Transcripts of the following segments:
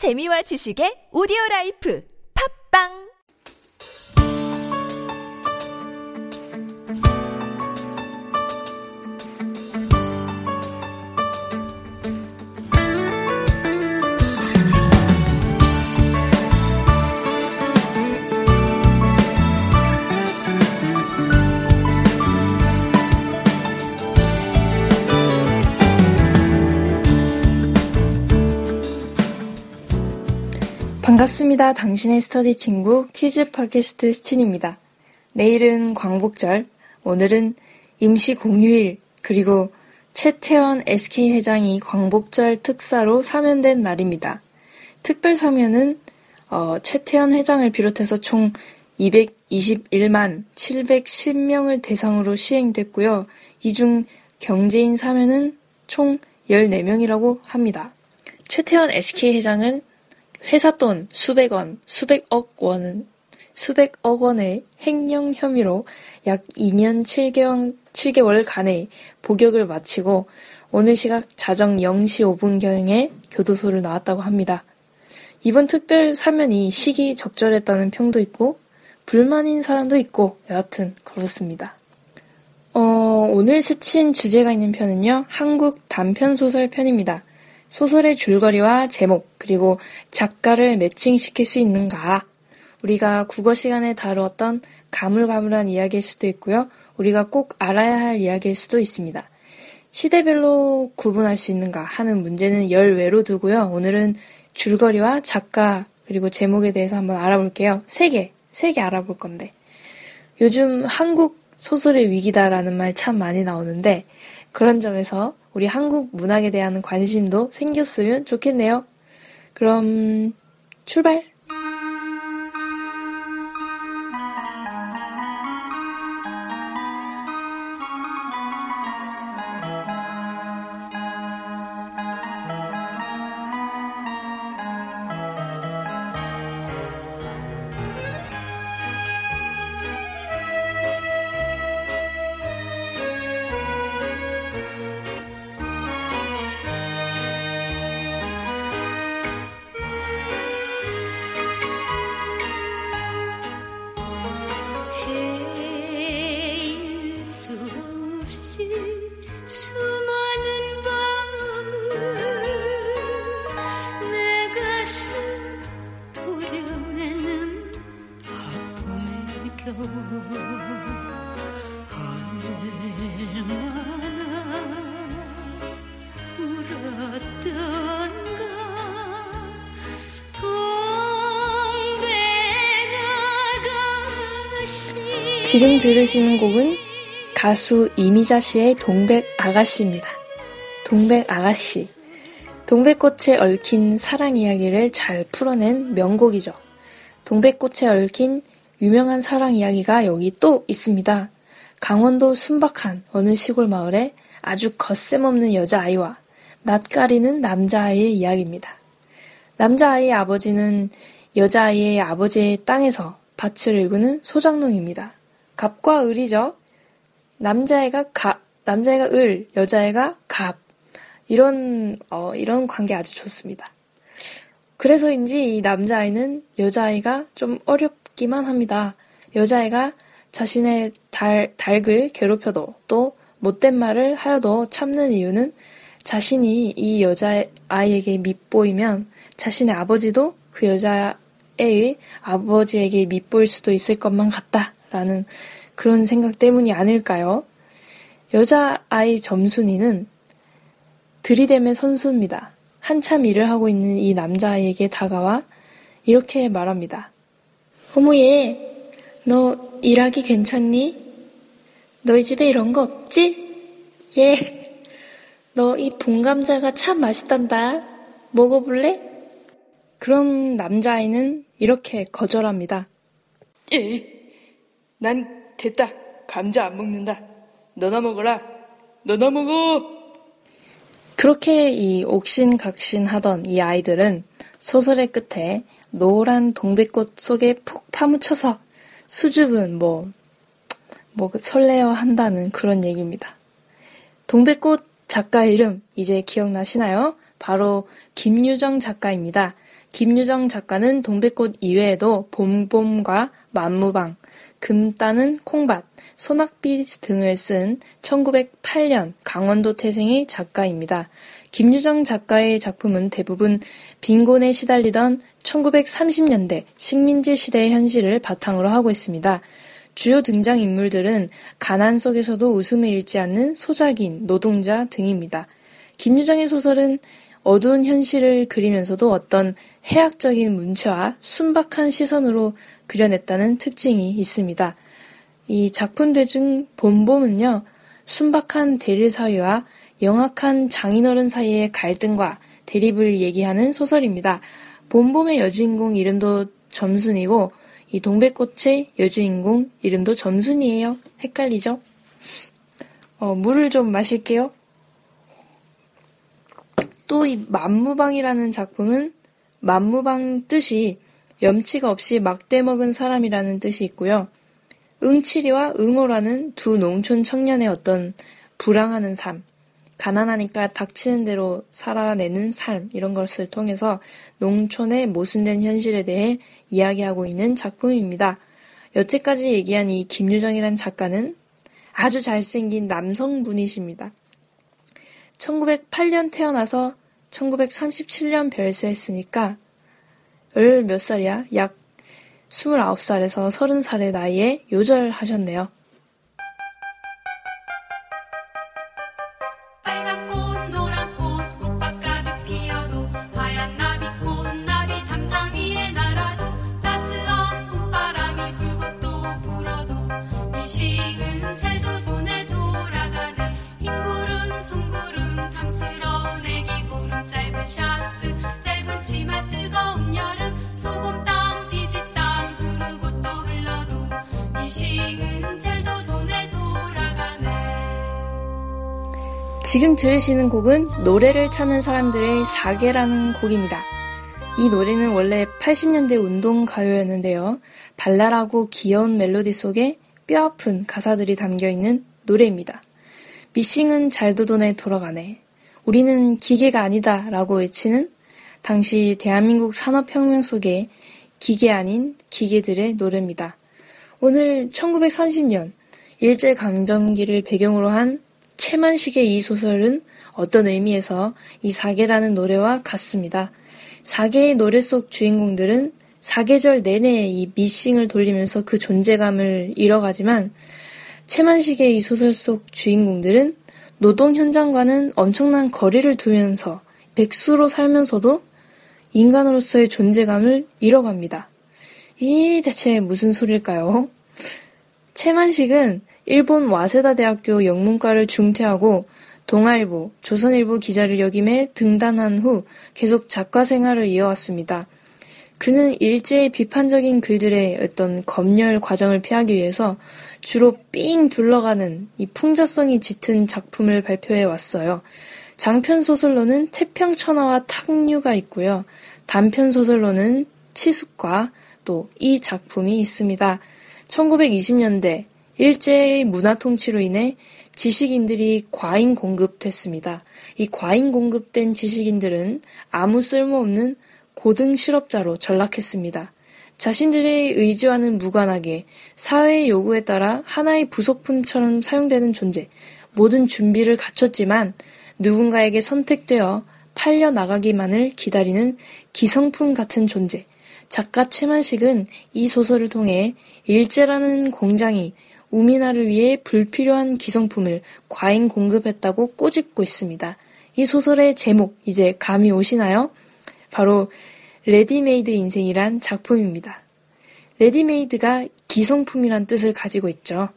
재미와 지식의 오디오 라이프. 팝빵 반갑습니다. 당신의 스터디 친구 퀴즈 팟캐스트 스친입니다. 내일은 광복절, 오늘은 임시 공휴일, 그리고 최태원 SK 회장이 광복절 특사로 사면된 날입니다. 특별 사면은 어, 최태원 회장을 비롯해서 총 221만 710명을 대상으로 시행됐고요. 이 중 경제인 사면은 총 14명이라고 합니다. 최태원 SK 회장은 회사 돈 수백 원, 수백억 원은 수백억 원의 횡령 혐의로 약 2년 7개월, 7개월간의 복역을 마치고 오늘 시각 자정 0시 5분경에 교도소를 나왔다고 합니다. 이번 특별 사면이 시기 적절했다는 평도 있고 불만인 사람도 있고 여하튼 그렇습니다. 어, 오늘 스친 주제가 있는 편은요. 한국 단편 소설 편입니다. 소설의 줄거리와 제목, 그리고 작가를 매칭시킬 수 있는가? 우리가 국어 시간에 다루었던 가물가물한 이야기일 수도 있고요. 우리가 꼭 알아야 할 이야기일 수도 있습니다. 시대별로 구분할 수 있는가 하는 문제는 열외로 두고요. 오늘은 줄거리와 작가, 그리고 제목에 대해서 한번 알아볼게요. 세 개, 세 개 알아볼 건데. 요즘 한국 소설의 위기다라는 말 참 많이 나오는데, 그런 점에서 우리 한국 문학에 대한 관심도 생겼으면 좋겠네요. 그럼 출발! 지금 들으시는 곡은 가수 이미자 씨의 동백 아가씨입니다. 동백 아가씨. 동백꽃에 얽힌 사랑 이야기를 잘 풀어낸 명곡이죠. 동백꽃에 얽힌 유명한 사랑 이야기가 여기 또 있습니다. 강원도 순박한 어느 시골 마을에 아주 겉셈없는 여자아이와 낯가리는 남자아이의 이야기입니다. 남자아이의 아버지는 여자아이의 아버지의 땅에서 밭을 일구는 소장농입니다. 갑과 을이죠. 남자애가 갑, 남자애가 을, 여자애가 갑. 이런, 어, 이런 관계 아주 좋습니다. 그래서인지 이 남자아이는 여자아이가 좀 어렵 기만 합니다. 여자아이가 자신의 달, 닭을 괴롭혀도 또 못된 말을 하여도 참는 이유는 자신이 이 여자아이에게 밉보이면 자신의 아버지도 그 여자애의 아버지에게 밉보일 수도 있을 것만 같다라는 그런 생각 때문이 아닐까요? 여자아이 점순이는 들이댐의 선수입니다. 한참 일을 하고 있는 이 남자아이에게 다가와 이렇게 말합니다. 어머 얘, 너 일하기 괜찮니? 너희 집에 이런 거 없지? 얘, 너 이 봉감자가 참 맛있단다. 먹어볼래? 그럼 남자아이는 이렇게 거절합니다. 예, 난 됐다. 감자 안 먹는다. 너나 먹어라. 너나 먹어. 그렇게 이 옥신각신하던 이 아이들은 소설의 끝에 노란 동백꽃 속에 푹 파묻혀서 수줍은 뭐, 뭐 설레어 한다는 그런 얘기입니다. 동백꽃 작가 이름 이제 기억나시나요? 바로 김유정 작가입니다. 김유정 작가는 동백꽃 이외에도 봄봄과 만무방, 금 따는 콩밭, 소낙비 등을 쓴 1908년 강원도 태생의 작가입니다. 김유정 작가의 작품은 대부분 빈곤에 시달리던 1930년대 식민지 시대의 현실을 바탕으로 하고 있습니다. 주요 등장인물들은 가난 속에서도 웃음을 잃지 않는 소작인, 노동자 등입니다. 김유정의 소설은 어두운 현실을 그리면서도 어떤 해학적인 문체와 순박한 시선으로 그려냈다는 특징이 있습니다. 이 작품들 중 봄봄은요, 순박한 대릴 사회와 영악한 장인어른 사이의 갈등과 대립을 얘기하는 소설입니다. 봄봄의 여주인공 이름도 점순이고 이 동백꽃의 여주인공 이름도 점순이에요. 헷갈리죠? 어, 물을 좀 마실게요. 또 이 만무방이라는 작품은 만무방 뜻이 염치가 없이 막대 먹은 사람이라는 뜻이 있고요. 응치리와 응호라는 두 농촌 청년의 어떤 불황하는 삶, 가난하니까 닥치는 대로 살아내는 삶, 이런 것을 통해서 농촌의 모순된 현실에 대해 이야기하고 있는 작품입니다. 여태까지 얘기한 이 김유정이라는 작가는 아주 잘생긴 남성분이십니다. 1908년 태어나서 1937년 별세했으니까 열 몇 살이야? 약 29살에서 30살의 나이에 요절하셨네요. 지금 들으시는 곡은 노래를 찾는 사람들의 사계라는 곡입니다. 이 노래는 원래 80년대 운동 가요였는데요. 발랄하고 귀여운 멜로디 속에 뼈아픈 가사들이 담겨 있는 노래입니다. 미싱은 잘도돈에 돌아가네. 우리는 기계가 아니다 라고 외치는 당시 대한민국 산업혁명 속에 기계 아닌 기계들의 노래입니다. 오늘 1930년 일제감정기를 배경으로 한 채만식의 이 소설은 어떤 의미에서 이 사계라는 노래와 같습니다. 사계의 노래 속 주인공들은 사계절 내내 이 미싱을 돌리면서 그 존재감을 잃어가지만 채만식의 이 소설 속 주인공들은 노동 현장과는 엄청난 거리를 두면서 백수로 살면서도 인간으로서의 존재감을 잃어갑니다. 이 대체 무슨 소릴까요? 채만식은 일본 와세다 대학교 영문과를 중퇴하고 동아일보, 조선일보 기자를 역임해 등단한 후 계속 작가 생활을 이어왔습니다. 그는 일제의 비판적인 글들의 어떤 검열 과정을 피하기 위해서 주로 삥 둘러가는 이 풍자성이 짙은 작품을 발표해 왔어요. 장편 소설로는 태평천하와 탁류가 있고요. 단편 소설로는 치숙과 또 이 작품이 있습니다. 1920년대 일제의 문화 통치로 인해 지식인들이 과잉 공급됐습니다. 이 과잉 공급된 지식인들은 아무 쓸모없는 고등 실업자로 전락했습니다. 자신들의 의지와는 무관하게 사회의 요구에 따라 하나의 부속품처럼 사용되는 존재, 모든 준비를 갖췄지만 누군가에게 선택되어 팔려 나가기만을 기다리는 기성품 같은 존재. 작가 채만식은 이 소설을 통해 일제라는 공장이 우민화를 위해 불필요한 기성품을 과잉 공급했다고 꼬집고 있습니다. 이 소설의 제목 이제 감이 오시나요? 바로 레디메이드 인생이란 작품입니다. 레디메이드가 기성품이란 뜻을 가지고 있죠.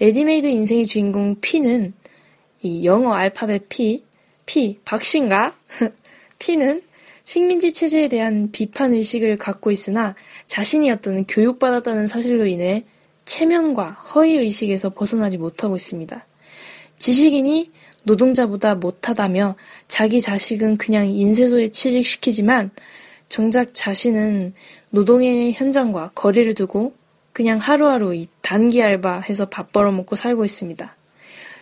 레디메이드 인생의 주인공 P는 이 영어 알파벳 P, P, 박 씬가? P는 식민지 체제에 대한 비판 의식을 갖고 있으나 자신이 어떤 교육받았다는 사실로 인해 체면과 허위 의식에서 벗어나지 못하고 있습니다. 지식인이 노동자보다 못하다며 자기 자식은 그냥 인쇄소에 취직시키지만 정작 자신은 노동의 현장과 거리를 두고 그냥 하루하루 이 단기 알바해서 밥 벌어먹고 살고 있습니다.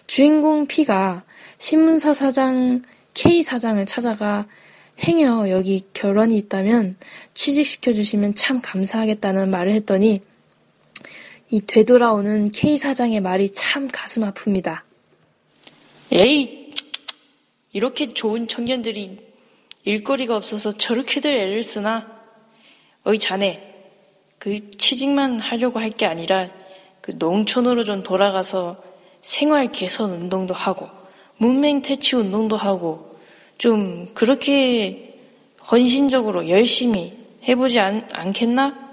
주인공 P가 신문사 사장 K 사장을 찾아가 행여 여기 결혼이 있다면 취직시켜 주시면 참 감사하겠다는 말을 했더니 이 되돌아오는 K 사장의 말이 참 가슴 아픕니다. 에이, 이렇게 좋은 청년들이 일거리가 없어서 저렇게들 애를 쓰나? 어이, 자네. 그 취직만 하려고 할 게 아니라 그 농촌으로 좀 돌아가서 생활 개선 운동도 하고 문맹 퇴치 운동도 하고 좀 그렇게 헌신적으로 열심히 해보지 않, 않겠나?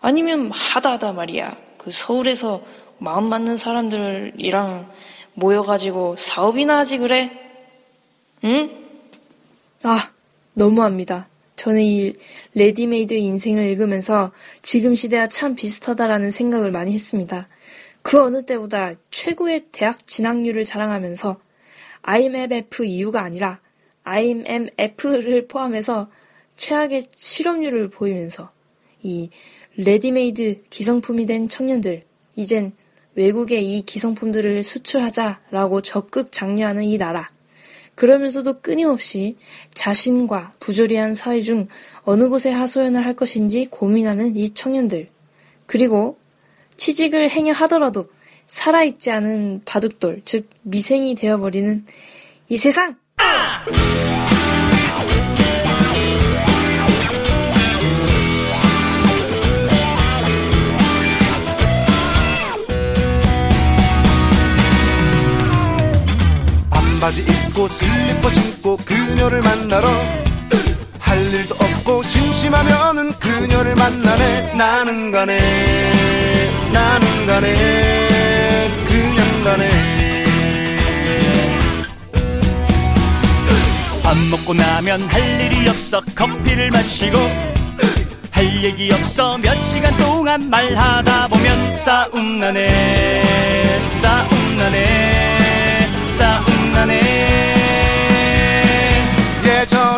아니면 하다 하다 말이야. 그 서울에서 마음 맞는 사람들이랑 모여가지고 사업이나 하지 그래? 응? 아, 너무합니다. 저는 이 레디메이드 인생을 읽으면서 지금 시대와 참 비슷하다라는 생각을 많이 했습니다. 그 어느 때보다 최고의 대학 진학률을 자랑하면서 IMF 이후가 아니라 IMF를 포함해서 최악의 실업률을 보이면서 이 레디메이드 기성품이 된 청년들, 이젠 외국에 이 기성품들을 수출하자라고 적극 장려하는 이 나라. 그러면서도 끊임없이 자신과 부조리한 사회 중 어느 곳에 하소연을 할 것인지 고민하는 이 청년들. 그리고 취직을 행여 하더라도 살아있지 않은 바둑돌, 즉 미생이 되어버리는 이 세상! 반바지 입고 슬리퍼 신고 그녀를 만나러. 할 일도 없고 심심하면은 그녀를 만나네. 나는 가네 나는 가네 그냥 가네 먹고 나면 할 일이 없어 커피를 마시고 할 얘기 없어 몇 시간 동안 말하다 보면 싸움 나네 싸움 나네 싸움 나네. 예전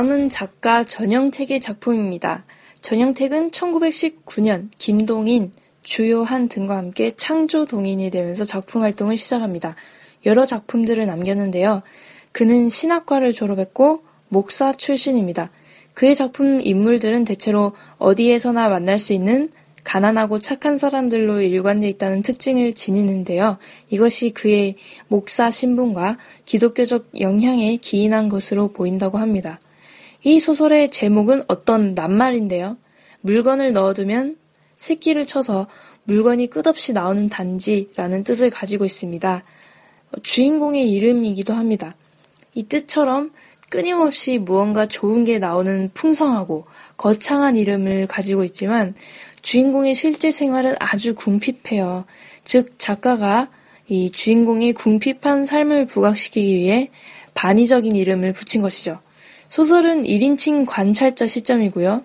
다음은 작가 전영택의 작품입니다. 전영택은 1919년 김동인, 주요한 등과 함께 창조 동인이 되면서 작품 활동을 시작합니다. 여러 작품들을 남겼는데요. 그는 신학과를 졸업했고 목사 출신입니다. 그의 작품 인물들은 대체로 어디에서나 만날 수 있는 가난하고 착한 사람들로 일관되어 있다는 특징을 지니는데요. 이것이 그의 목사 신분과 기독교적 영향에 기인한 것으로 보인다고 합니다. 이 소설의 제목은 어떤 낱말인데요. 물건을 넣어두면 새끼를 쳐서 물건이 끝없이 나오는 단지라는 뜻을 가지고 있습니다. 주인공의 이름이기도 합니다. 이 뜻처럼 끊임없이 무언가 좋은 게 나오는 풍성하고 거창한 이름을 가지고 있지만 주인공의 실제 생활은 아주 궁핍해요. 즉 작가가 이 주인공의 궁핍한 삶을 부각시키기 위해 반의적인 이름을 붙인 것이죠. 소설은 1인칭 관찰자 시점이고요.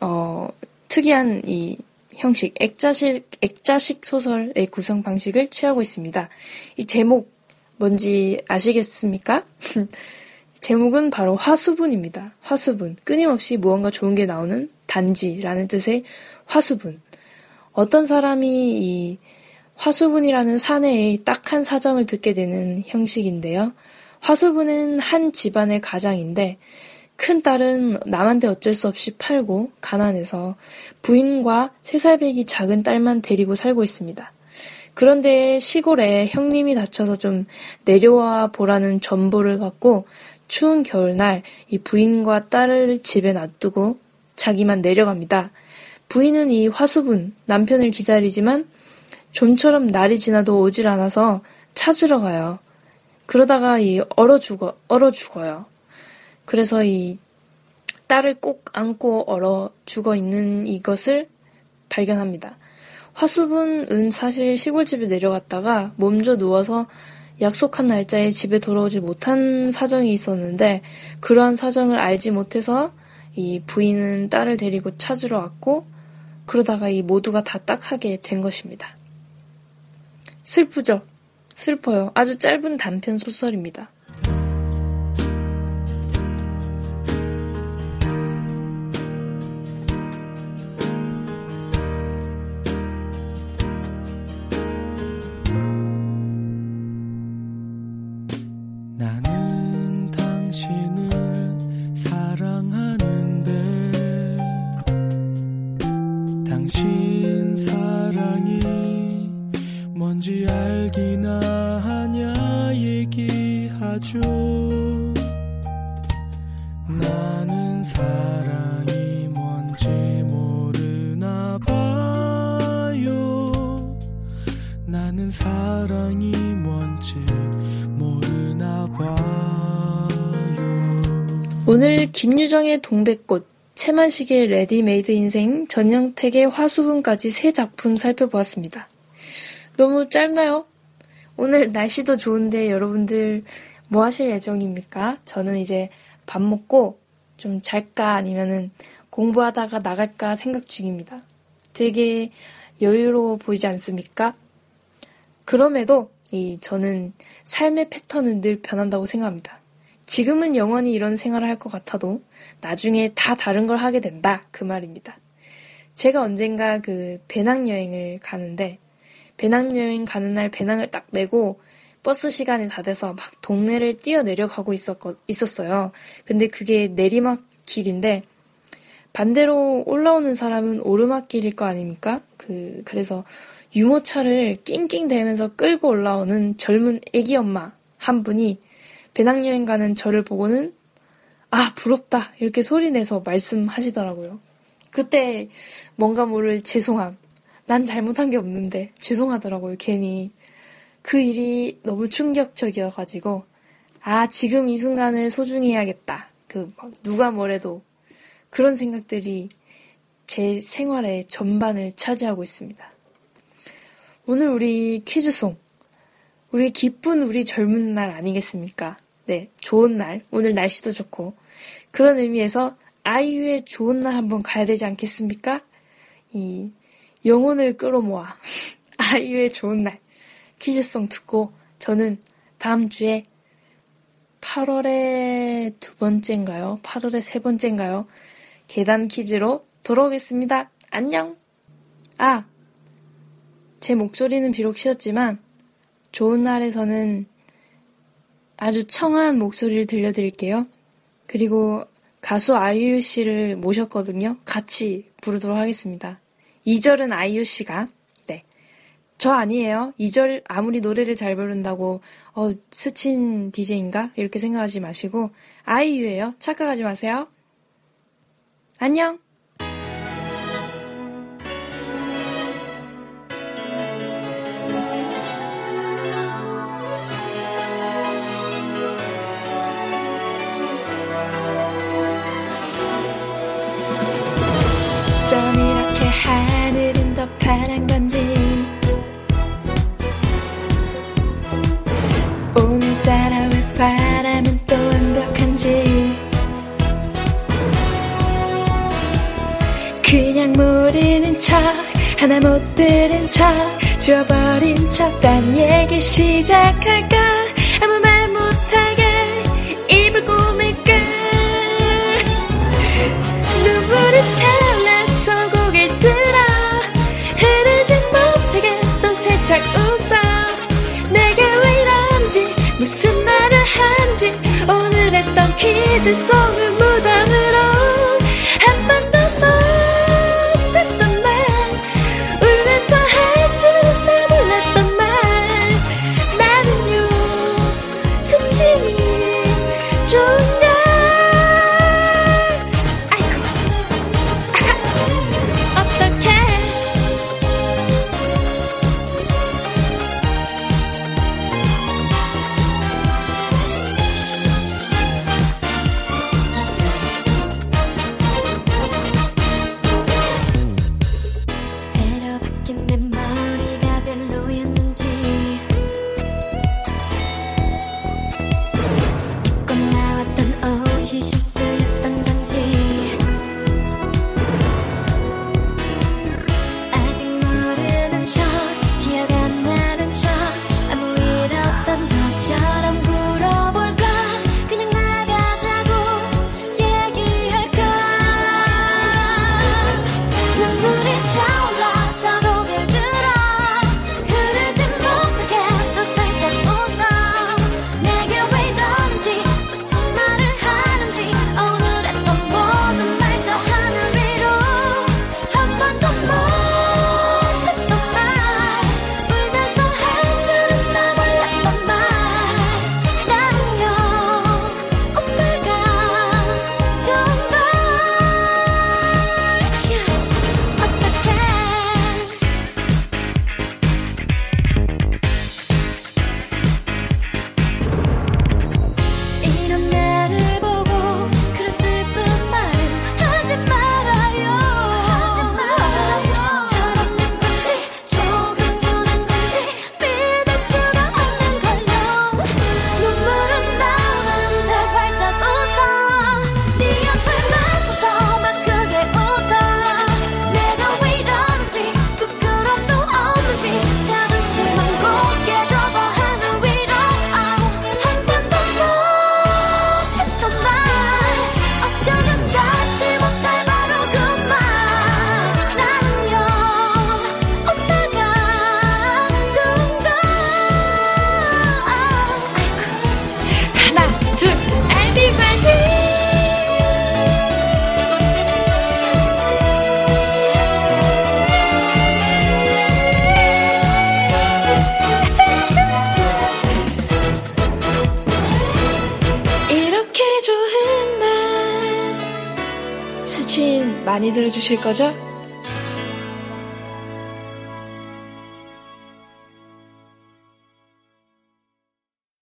어, 특이한 이 형식, 액자식, 액자식 소설의 구성 방식을 취하고 있습니다. 이 제목 뭔지 아시겠습니까? 제목은 바로 화수분입니다. 화수분. 끊임없이 무언가 좋은 게 나오는 단지라는 뜻의 화수분. 어떤 사람이 이 화수분이라는 사내의 딱한 사정을 듣게 되는 형식인데요. 화수분은 한 집안의 가장인데 큰 딸은 남한테 어쩔 수 없이 팔고 가난해서 부인과 세 살배기 작은 딸만 데리고 살고 있습니다. 그런데 시골에 형님이 다쳐서 좀 내려와 보라는 전보를 받고 추운 겨울날 이 부인과 딸을 집에 놔두고 자기만 내려갑니다. 부인은 이 화수분 남편을 기다리지만 좀처럼 날이 지나도 오질 않아서 찾으러 가요. 그러다가 이 얼어 죽어 얼어 죽어요. 그래서 이 딸을 꼭 안고 얼어 죽어 있는 이것을 발견합니다. 화수분은 사실 시골집에 내려갔다가 몸져 누워서 약속한 날짜에 집에 돌아오지 못한 사정이 있었는데 그러한 사정을 알지 못해서 이 부인은 딸을 데리고 찾으러 왔고 그러다가 이 모두가 다 딱하게 된 것입니다. 슬프죠? 슬퍼요. 아주 짧은 단편 소설입니다. 사랑이 뭔지 모르나 봐요 오늘 김유정의 동백꽃, 채만식의 레디메이드 인생, 전영택의 화수분까지 세 작품 살펴보았습니다. 너무 짧나요? 오늘 날씨도 좋은데 여러분들 뭐 하실 예정입니까? 저는 이제 밥 먹고 좀 잘까 아니면은 공부하다가 나갈까 생각 중입니다. 되게 여유로워 보이지 않습니까? 그럼에도 이 저는 삶의 패턴은 늘 변한다고 생각합니다. 지금은 영원히 이런 생활을 할 것 같아도 나중에 다 다른 걸 하게 된다. 그 말입니다. 제가 언젠가 그 배낭여행을 가는데 배낭여행 가는 날 배낭을 딱 메고 버스 시간이 다 돼서 막 동네를 뛰어 내려가고 있었어요. 근데 그게 내리막 길인데 반대로 올라오는 사람은 오르막길일 거 아닙니까? 그, 그래서 유모차를 낑낑대면서 끌고 올라오는 젊은 애기 엄마 한 분이 배낭여행 가는 저를 보고는 아, 부럽다. 이렇게 소리내서 말씀하시더라고요. 그때 뭔가 모를 죄송함. 난 잘못한 게 없는데 죄송하더라고요, 괜히. 그 일이 너무 충격적이어가지고, 아, 지금 이 순간을 소중히 해야겠다. 그, 막 누가 뭐래도 그런 생각들이 제 생활의 전반을 차지하고 있습니다. 오늘 우리 퀴즈송. 우리 기쁜 우리 젊은 날 아니겠습니까? 네, 좋은 날. 오늘 날씨도 좋고. 그런 의미에서 아이유의 좋은 날 한번 가야 되지 않겠습니까? 이 영혼을 끌어모아 아이유의 좋은 날 퀴즈송 듣고 저는 다음 주에 8월의 두 번째인가요? 8월의 세 번째인가요? 계단 퀴즈로 돌아오겠습니다. 안녕! 아! 제 목소리는 비록 쉬었지만 좋은 날에서는 아주 청아한 목소리를 들려드릴게요. 그리고 가수 아이유 씨를 모셨거든요. 같이 부르도록 하겠습니다. 2절은 아이유 씨가, 네. 저 아니에요. 2절 아무리 노래를 잘 부른다고, 어, 스친 DJ인가? 이렇게 생각하지 마시고, 아이유예요. 착각하지 마세요. 안녕! 하나 못 들은 척 지워버린 척 딴 얘기 시작할까? 아무 말 못하게 입을 꾸밀까? 눈물이 차올라서 고개를 들어 흐르지 못하게 또 살짝 웃어 내가 왜 이러는지 무슨 말을 하는지 오늘 했던 퀴즈 속을 많이 들어주실 거죠?